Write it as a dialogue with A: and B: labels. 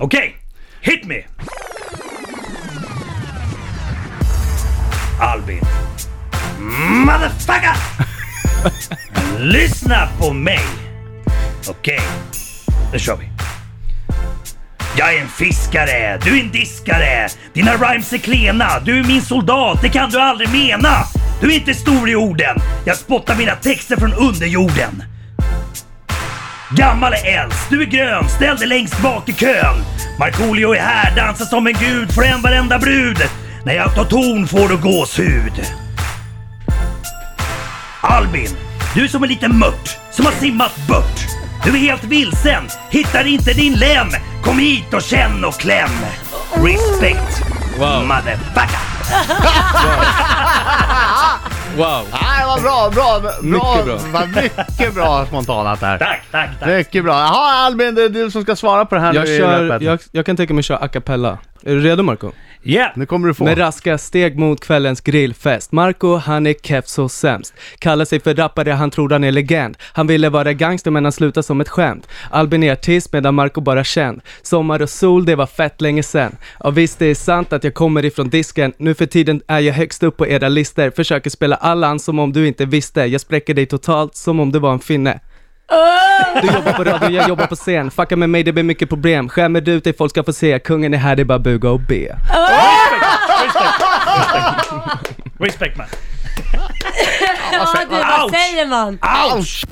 A: Okej, hit me! Albin. Motherfucker! Lyssna på mig! Okej, nu kör vi. Jag är en fiskare, du är en diskare. Dina rhymes är klena, du är min soldat, det kan du aldrig mena. Du är inte stor i orden, jag spottar mina texter från underjorden. Gammal är äldst, du är grön, ställ dig längst bak i kön. Markoolio är här, dansar som en gud för en varenda brud. När jag tar ton får du gåshud. Albin, du är som en liten mört som har simmat bort. Du är helt vilsen, hittar inte din lem. Kom hit och känn och kläm. Respect,
B: Wow.
A: motherfucker.
B: Wow.
C: Var bra, bra, bra,
B: Mycket bra.
C: mycket bra spontanat där.
A: Tack, tack, tack.
C: Mycket bra. Jaha Albin, det är du som ska svara på det här
B: Jag,
C: nu i
B: kör,
C: repet.
B: jag, jag kan tänka mig att köra a cappella. Är du redo Marco?
A: Yeah.
C: Nu kommer du få.
B: Med raska steg mot kvällens grillfest. Marco, han är keff så sämst. Kallar sig för rappare, han tror han är legend. Han ville vara gangster men han slutar som ett skämt. Albin är artist medan Marco bara känd. Sommar och sol, det var fett länge sen. Ja visst, det är sant att jag kommer ifrån disken. Nu för tiden är jag högst upp på era listor. Försöker spela Allan som om du inte visste. Jag spräcker dig totalt som om du var en finne. Du jobbar på radio, jag jobbar på scen. Fucka med mig, det blir mycket problem. Skämmer du ut dig, folk ska få se. Kungen är här, det är bara buga och be.
A: Respect man.
D: Ja du, vad säger man?
A: Ouch!